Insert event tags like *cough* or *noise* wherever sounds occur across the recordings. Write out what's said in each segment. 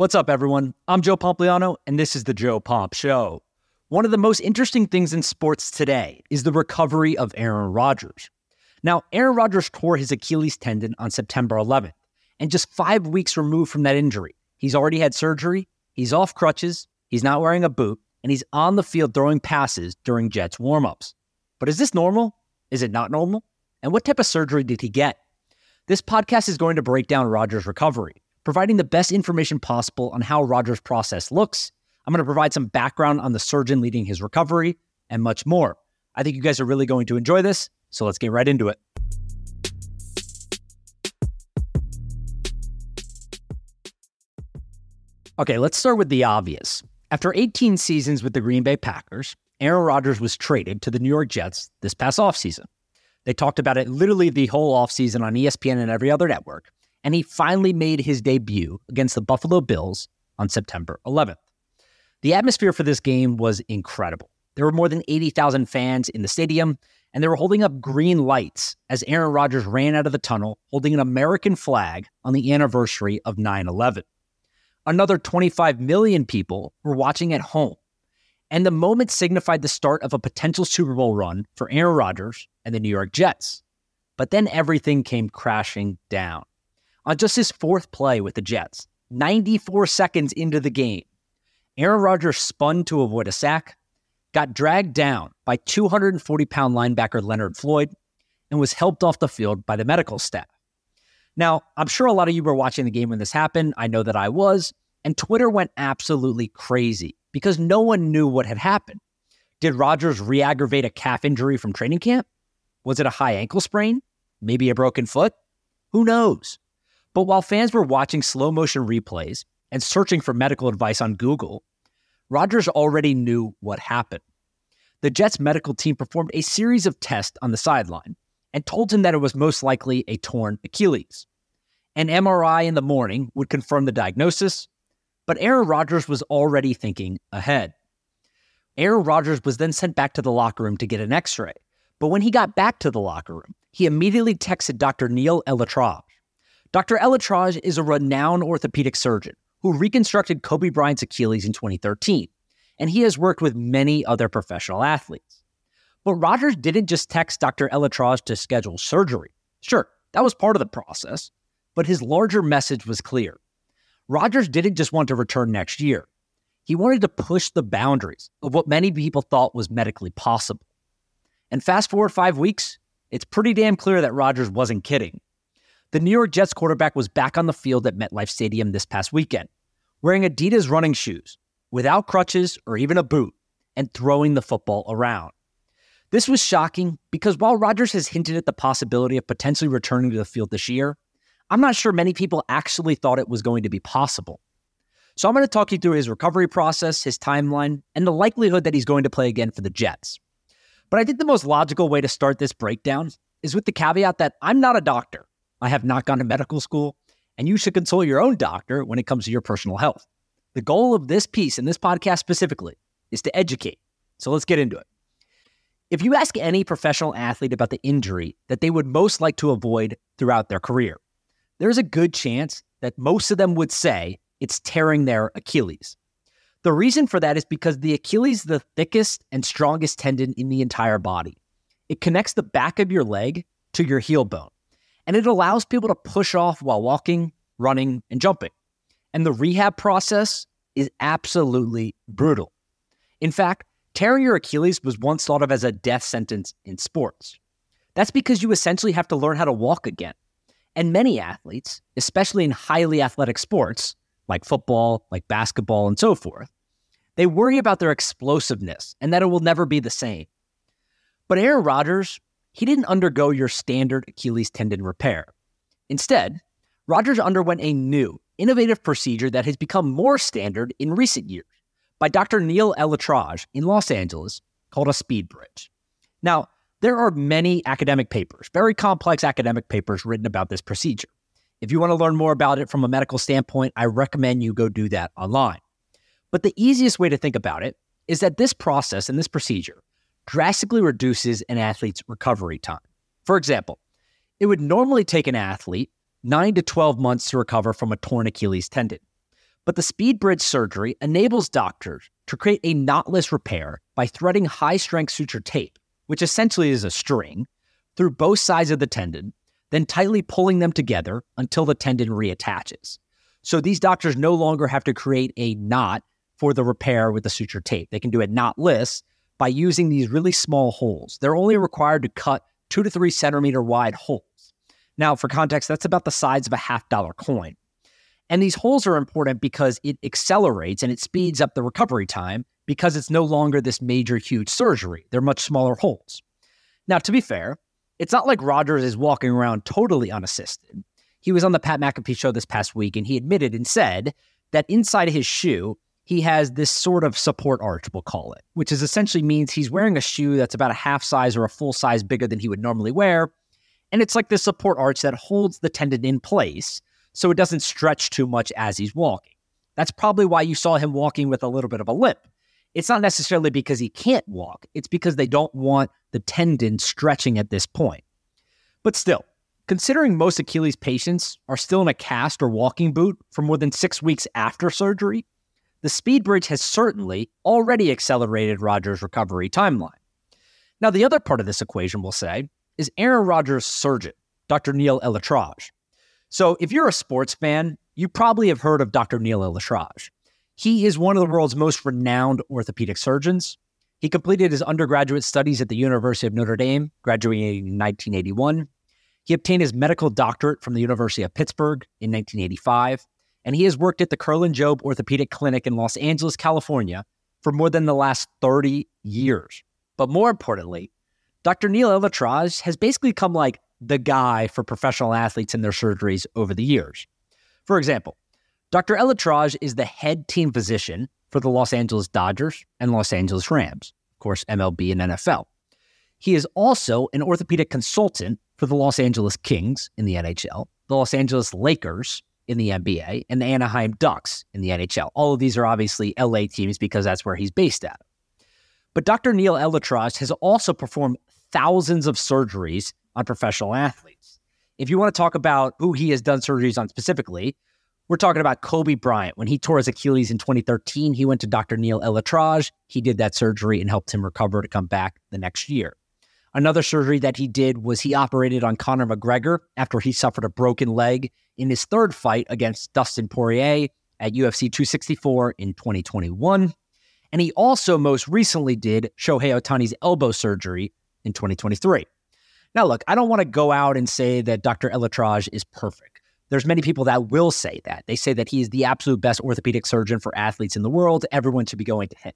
What's up, everyone? I'm Joe Pompliano, and this is the Joe Pomp Show. One of the most interesting things in sports today is the recovery of Aaron Rodgers. Now, Aaron Rodgers tore his Achilles tendon on September 11th, and just five weeks removed from that injury, he's already had surgery, he's off crutches, he's not wearing a boot, and he's on the field throwing passes during Jets warmups. But is this normal? Is it not normal? And what type of surgery did he get? This podcast is going to break down Rodgers' recovery providing the best information possible on how Rodgers' process looks. I'm going to provide some background on the surgeon leading his recovery and much more. I think you guys are really going to enjoy this, so let's get right into it. Okay, let's start with the obvious. After 18 seasons with the Green Bay Packers, Aaron Rodgers was traded to the New York Jets this past offseason. They talked about it literally the whole offseason on ESPN and every other network and he finally made his debut against the Buffalo Bills on September 11th. The atmosphere for this game was incredible. There were more than 80,000 fans in the stadium, and they were holding up green lights as Aaron Rodgers ran out of the tunnel holding an American flag on the anniversary of 9 11. Another 25 million people were watching at home, and the moment signified the start of a potential Super Bowl run for Aaron Rodgers and the New York Jets. But then everything came crashing down. On just his fourth play with the Jets, 94 seconds into the game, Aaron Rodgers spun to avoid a sack, got dragged down by 240 pound linebacker Leonard Floyd, and was helped off the field by the medical staff. Now, I'm sure a lot of you were watching the game when this happened. I know that I was. And Twitter went absolutely crazy because no one knew what had happened. Did Rodgers re aggravate a calf injury from training camp? Was it a high ankle sprain? Maybe a broken foot? Who knows? But while fans were watching slow motion replays and searching for medical advice on Google, Rodgers already knew what happened. The Jets medical team performed a series of tests on the sideline and told him that it was most likely a torn Achilles. An MRI in the morning would confirm the diagnosis, but Aaron Rodgers was already thinking ahead. Aaron Rodgers was then sent back to the locker room to get an x ray, but when he got back to the locker room, he immediately texted Dr. Neil ElAttrache, Dr. ElAttrache is a renowned orthopedic surgeon who reconstructed Kobe Bryant's Achilles in 2013, and he has worked with many other professional athletes. But Rodgers didn't just text Dr. ElAttrache to schedule surgery. Sure, that was part of the process, but his larger message was clear. Rodgers didn't just want to return next year. He wanted to push the boundaries of what many people thought was medically possible. And fast forward five weeks, it's pretty damn clear that Rodgers wasn't kidding. The New York Jets quarterback was back on the field at MetLife Stadium this past weekend, wearing Adidas running shoes, without crutches or even a boot, and throwing the football around. This was shocking because while Rodgers has hinted at the possibility of potentially returning to the field this year, I'm not sure many people actually thought it was going to be possible. So I'm going to talk you through his recovery process, his timeline, and the likelihood that he's going to play again for the Jets. But I think the most logical way to start this breakdown is with the caveat that I'm not a doctor. I have not gone to medical school, and you should consult your own doctor when it comes to your personal health. The goal of this piece and this podcast specifically is to educate. So let's get into it. If you ask any professional athlete about the injury that they would most like to avoid throughout their career, there's a good chance that most of them would say it's tearing their Achilles. The reason for that is because the Achilles is the thickest and strongest tendon in the entire body. It connects the back of your leg to your heel bone and it allows people to push off while walking, running, and jumping. And the rehab process is absolutely brutal. In fact, tearing your Achilles was once thought of as a death sentence in sports. That's because you essentially have to learn how to walk again. And many athletes, especially in highly athletic sports like football, like basketball, and so forth, they worry about their explosiveness and that it will never be the same. But Aaron Rodgers he didn't undergo your standard Achilles tendon repair. Instead, Rodgers underwent a new, innovative procedure that has become more standard in recent years by Dr. Neil ElAttrache in Los Angeles called a SpeedBridge. Now, there are many academic papers, very complex academic papers written about this procedure. If you want to learn more about it from a medical standpoint, I recommend you go do that online. But the easiest way to think about it is that this process and this procedure drastically reduces an athlete's recovery time. For example, it would normally take an athlete 9 to 12 months to recover from a torn Achilles tendon. But the SpeedBridge surgery enables doctors to create a knotless repair by threading high strength suture tape, which essentially is a string, through both sides of the tendon, then tightly pulling them together until the tendon reattaches. So these doctors no longer have to create a knot for the repair with the suture tape. They can do it knotless by using these really small holes. They're only required to cut two to three centimeter wide holes. Now, for context, that's about the size of a half dollar coin. And these holes are important because it accelerates and it speeds up the recovery time because it's no longer this major, huge surgery. They're much smaller holes. Now, to be fair, it's not like Rodgers is walking around totally unassisted. He was on the Pat McAfee show this past week and he admitted and said that inside his shoe, he has this sort of support arch, we'll call it, which is essentially means he's wearing a shoe that's about a half size or a full size bigger than he would normally wear. And it's like this support arch that holds the tendon in place so it doesn't stretch too much as he's walking. That's probably why you saw him walking with a little bit of a limp. It's not necessarily because he can't walk, it's because they don't want the tendon stretching at this point. But still, considering most Achilles patients are still in a cast or walking boot for more than six weeks after surgery, the SpeedBridge has certainly already accelerated Rodgers' recovery timeline. Now, the other part of this equation, we'll say, is Aaron Rodgers' surgeon, Dr. Neil ElAttrache. So, if you're a sports fan, you probably have heard of Dr. Neil ElAttrache. He is one of the world's most renowned orthopedic surgeons. He completed his undergraduate studies at the University of Notre Dame, graduating in 1981. He obtained his medical doctorate from the University of Pittsburgh in 1985, and he has worked at the Kerlan Jobe Orthopedic Clinic in Los Angeles, California, for more than the last 30 years. But more importantly, Dr. Neil ElAttrache has basically come like the guy for professional athletes and their surgeries over the years. For example, Dr. ElAttrache is the head team physician for the Los Angeles Dodgers and Los Angeles Rams, of course, MLB and NFL. He is also an orthopedic consultant for the Los Angeles Kings in the NHL, the Los Angeles Lakers in the NBA, and the Anaheim Ducks in the NHL. All of these are obviously LA teams because that's where he's based at. But Dr. Neil ElAttrache has also performed thousands of surgeries on professional athletes. If you want to talk about who he has done surgeries on specifically, we're talking about Kobe Bryant. When he tore his Achilles in 2013, he went to Dr. Neil ElAttrache. He did that surgery and helped him recover to come back the next year. Another surgery that he did was he operated on Conor McGregor after he suffered a broken leg in his third fight against Dustin Poirier at UFC 264 in 2021. And he also most recently did Shohei Ohtani's elbow surgery in 2023. Now, look, I don't want to go out and say that Dr. ElAttrache is perfect. There's many people that will say that. They say that he is the absolute best orthopedic surgeon for athletes in the world. Everyone should be going to him.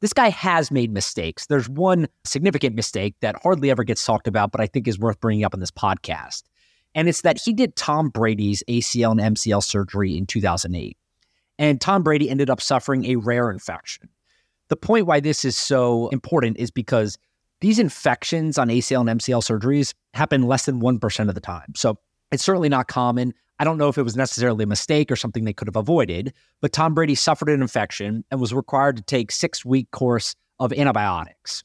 This guy has made mistakes. There's one significant mistake that hardly ever gets talked about, but I think is worth bringing up in this podcast. And it's that he did Tom Brady's ACL and MCL surgery in 2008. And Tom Brady ended up suffering a rare infection. The point why this is so important is because these infections on ACL and MCL surgeries happen less than 1% of the time. So it's certainly not common. I don't know if it was necessarily a mistake or something they could have avoided, but Tom Brady suffered an infection and was required to take six week course of antibiotics.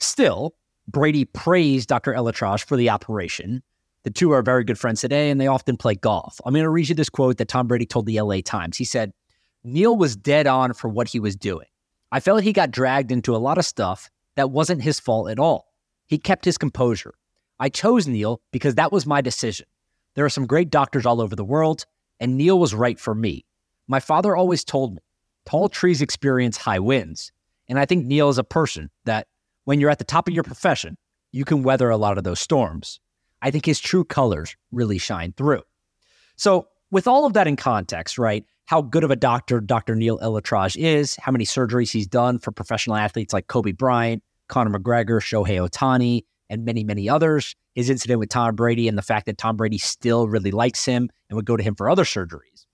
Still, Brady praised Dr. ElAttrache for the operation. The two are very good friends today, and they often play golf. I'm going to read you this quote that Tom Brady told the LA Times. He said, Neil was dead on for what he was doing. I felt he got dragged into a lot of stuff that wasn't his fault at all. He kept his composure. I chose Neil because that was my decision. There are some great doctors all over the world, and Neil was right for me. My father always told me tall trees experience high winds. And I think Neil is a person that when you're at the top of your profession, you can weather a lot of those storms. I think his true colors really shine through. So, with all of that in context, right? How good of a doctor Dr. Neil ElAttrache is, how many surgeries he's done for professional athletes like Kobe Bryant, Conor McGregor, Shohei Ohtani, and many, many others. His incident with Tom Brady and the fact that Tom Brady still really likes him and would go to him for other surgeries.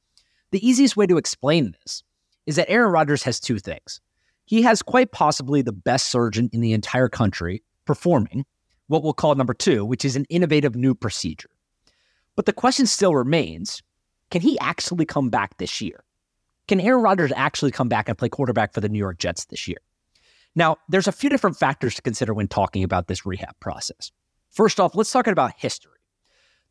The easiest way to explain this is that Aaron Rodgers has two things. He has quite possibly the best surgeon in the entire country performing what we'll call number two, which is an innovative new procedure. But the question still remains can he actually come back this year? Can Aaron Rodgers actually come back and play quarterback for the New York Jets this year? Now, there's a few different factors to consider when talking about this rehab process. First off, let's talk about history.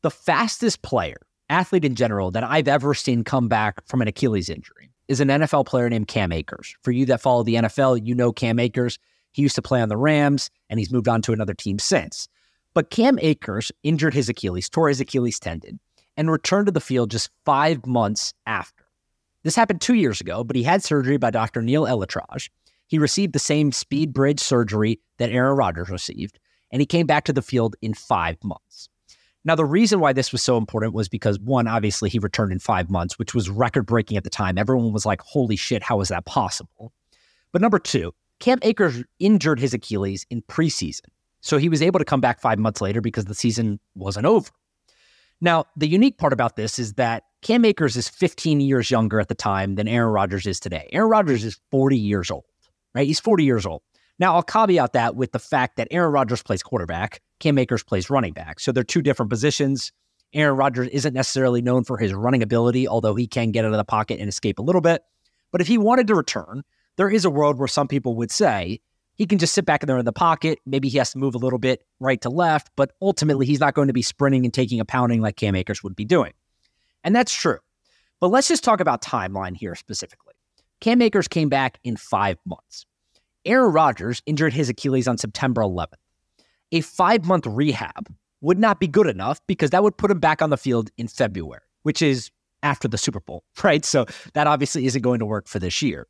The fastest player athlete in general that I've ever seen come back from an Achilles injury is an NFL player named Cam Akers. For you that follow the NFL, you know Cam Akers. He used to play on the Rams and he's moved on to another team since. But Cam Akers injured his Achilles, tore his Achilles tendon, and returned to the field just five months after. This happened two years ago, but he had surgery by Dr. Neil ElAttrache. He received the same SpeedBridge surgery that Aaron Rodgers received, and he came back to the field in five months. Now, the reason why this was so important was because one, obviously, he returned in five months, which was record breaking at the time. Everyone was like, holy shit, how is that possible? But number two, Cam Akers injured his Achilles in preseason. So he was able to come back five months later because the season wasn't over. Now, the unique part about this is that Cam Akers is 15 years younger at the time than Aaron Rodgers is today. Aaron Rodgers is 40 years old, right? He's 40 years old. Now, I'll caveat that with the fact that Aaron Rodgers plays quarterback, Cam Akers plays running back. So they're two different positions. Aaron Rodgers isn't necessarily known for his running ability, although he can get out of the pocket and escape a little bit. But if he wanted to return, there is a world where some people would say he can just sit back in there in the pocket. Maybe he has to move a little bit right to left, but ultimately he's not going to be sprinting and taking a pounding like Cam Akers would be doing. And that's true. But let's just talk about timeline here specifically. Cam Akers came back in five months. Aaron Rodgers injured his Achilles on September 11th. A five month rehab would not be good enough because that would put him back on the field in February, which is after the Super Bowl, *laughs* right? So that obviously isn't going to work for this year.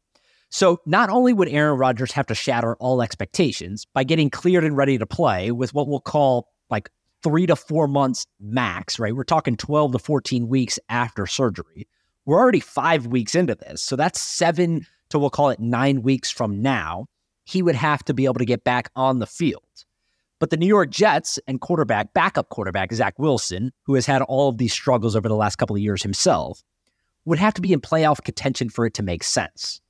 So not only would Aaron Rodgers have to shatter all expectations by getting cleared and ready to play with what we'll call like three to four months max, right? We're talking 12 to 14 weeks after surgery. We're already five weeks into this. So that's seven to we'll call it nine weeks from now. He would have to be able to get back on the field. But the New York Jets and quarterback, backup quarterback, Zach Wilson, who has had all of these struggles over the last couple of years himself, would have to be in playoff contention for it to make sense.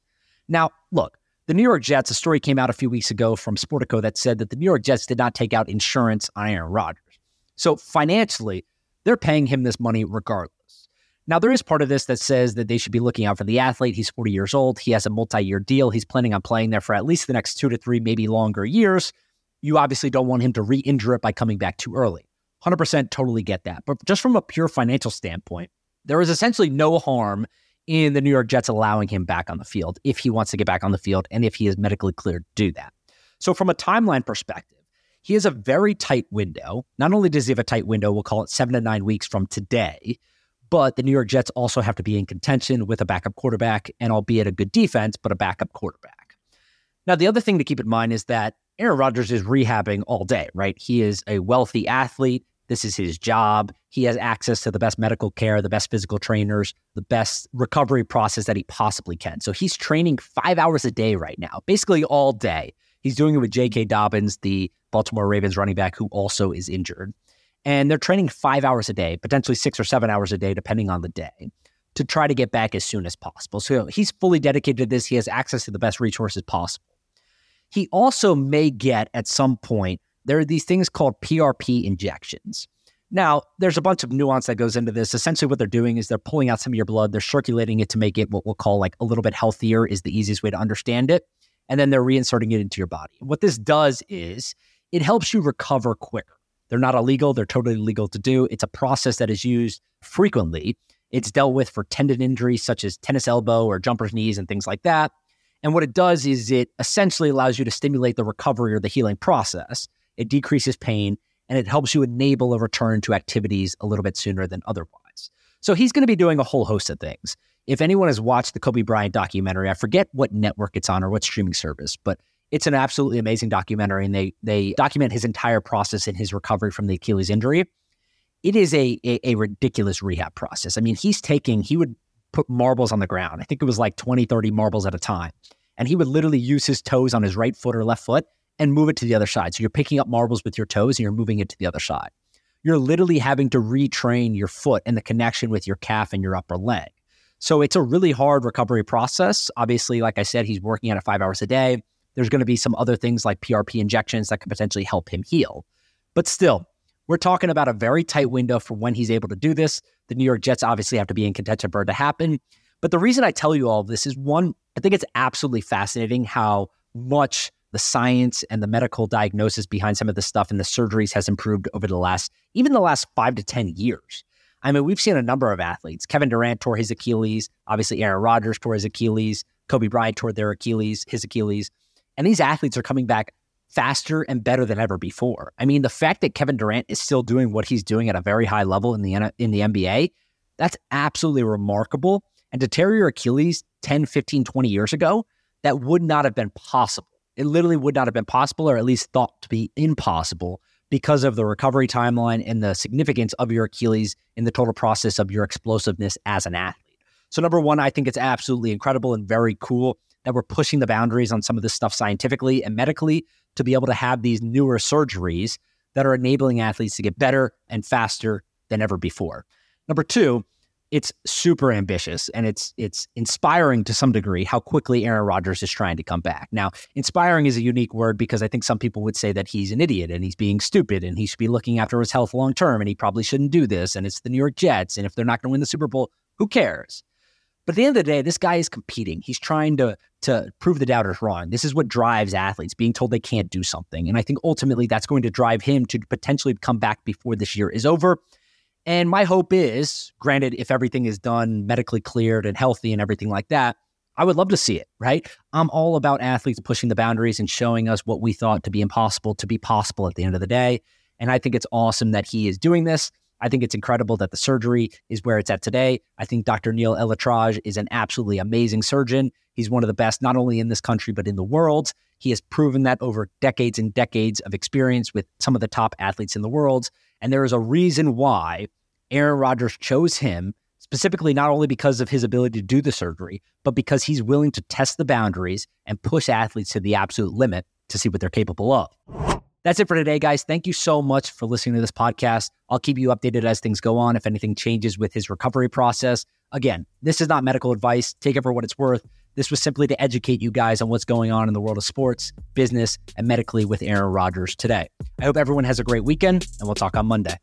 Now, look, the New York Jets, a story came out a few weeks ago from Sportico that said that the New York Jets did not take out insurance on Aaron Rodgers. So financially, they're paying him this money regardless. Now, there is part of this that says that they should be looking out for the athlete. He's 40 years old. He has a multi year deal. He's planning on playing there for at least the next two to three, maybe longer years. You obviously don't want him to re injure it by coming back too early. 100% totally get that. But just from a pure financial standpoint, there is essentially no harm in the New York Jets allowing him back on the field if he wants to get back on the field and if he is medically cleared to do that. So, from a timeline perspective, he has a very tight window. Not only does he have a tight window, we'll call it seven to nine weeks from today, but the New York Jets also have to be in contention with a backup quarterback and albeit a good defense, but a backup quarterback. Now, the other thing to keep in mind is that Aaron Rodgers is rehabbing all day, right? He is a wealthy athlete. This is his job. He has access to the best medical care, the best physical trainers, the best recovery process that he possibly can. So he's training five hours a day right now, basically all day. He's doing it with J.K. Dobbins, the Baltimore Ravens running back, who also is injured. And they're training five hours a day, potentially six or seven hours a day, depending on the day, to try to get back as soon as possible. So he's fully dedicated to this. He has access to the best resources possible. He also may get at some point there are these things called PRP injections. Now, there's a bunch of nuance that goes into this. Essentially, what they're doing is they're pulling out some of your blood, they're circulating it to make it what we'll call like a little bit healthier, is the easiest way to understand it. And then they're reinserting it into your body. What this does is it helps you recover quicker. They're not illegal, they're totally legal to do. It's a process that is used frequently. It's dealt with for tendon injuries such as tennis elbow or jumper's knees and things like that. And what it does is it essentially allows you to stimulate the recovery or the healing process it decreases pain, and it helps you enable a return to activities a little bit sooner than otherwise. So he's going to be doing a whole host of things. If anyone has watched the Kobe Bryant documentary, I forget what network it's on or what streaming service, but it's an absolutely amazing documentary, and they they document his entire process in his recovery from the Achilles injury. It is a, a, a ridiculous rehab process. I mean, he's taking he would put marbles on the ground. I think it was like 20, 30 marbles at a time. And he would literally use his toes on his right foot or left foot and move it to the other side. So you're picking up marbles with your toes and you're moving it to the other side. You're literally having to retrain your foot and the connection with your calf and your upper leg. So it's a really hard recovery process. Obviously, like I said, he's working at it five hours a day. There's going to be some other things like PRP injections that could potentially help him heal. But still, we're talking about a very tight window for when he's able to do this. The New York Jets obviously have to be in contention for it to happen. But the reason I tell you all of this is one, I think it's absolutely fascinating how much the science and the medical diagnosis behind some of this stuff and the surgeries has improved over the last, even the last five to 10 years. I mean, we've seen a number of athletes. Kevin Durant tore his Achilles. Obviously, Aaron Rodgers tore his Achilles. Kobe Bryant tore their Achilles, his Achilles. And these athletes are coming back faster and better than ever before. I mean, the fact that Kevin Durant is still doing what he's doing at a very high level in the in the NBA, that's absolutely remarkable. And to tear your Achilles 10, 15, 20 years ago, that would not have been possible. It literally would not have been possible, or at least thought to be impossible, because of the recovery timeline and the significance of your Achilles in the total process of your explosiveness as an athlete. So, number one, I think it's absolutely incredible and very cool that we're pushing the boundaries on some of this stuff scientifically and medically to be able to have these newer surgeries that are enabling athletes to get better and faster than ever before. Number two, it's super ambitious and it's it's inspiring to some degree how quickly Aaron Rodgers is trying to come back. Now, inspiring is a unique word because I think some people would say that he's an idiot and he's being stupid and he should be looking after his health long term and he probably shouldn't do this and it's the New York Jets and if they're not going to win the Super Bowl, who cares? But at the end of the day, this guy is competing. He's trying to to prove the doubters wrong. This is what drives athletes, being told they can't do something. And I think ultimately that's going to drive him to potentially come back before this year is over. And my hope is, granted, if everything is done medically cleared and healthy and everything like that, I would love to see it, right? I'm all about athletes pushing the boundaries and showing us what we thought to be impossible to be possible at the end of the day. And I think it's awesome that he is doing this. I think it's incredible that the surgery is where it's at today. I think Dr. Neil ElAttrache is an absolutely amazing surgeon. He's one of the best, not only in this country, but in the world. He has proven that over decades and decades of experience with some of the top athletes in the world. And there is a reason why Aaron Rodgers chose him, specifically not only because of his ability to do the surgery, but because he's willing to test the boundaries and push athletes to the absolute limit to see what they're capable of. That's it for today, guys. Thank you so much for listening to this podcast. I'll keep you updated as things go on if anything changes with his recovery process. Again, this is not medical advice. Take it for what it's worth. This was simply to educate you guys on what's going on in the world of sports, business, and medically with Aaron Rodgers today. I hope everyone has a great weekend, and we'll talk on Monday.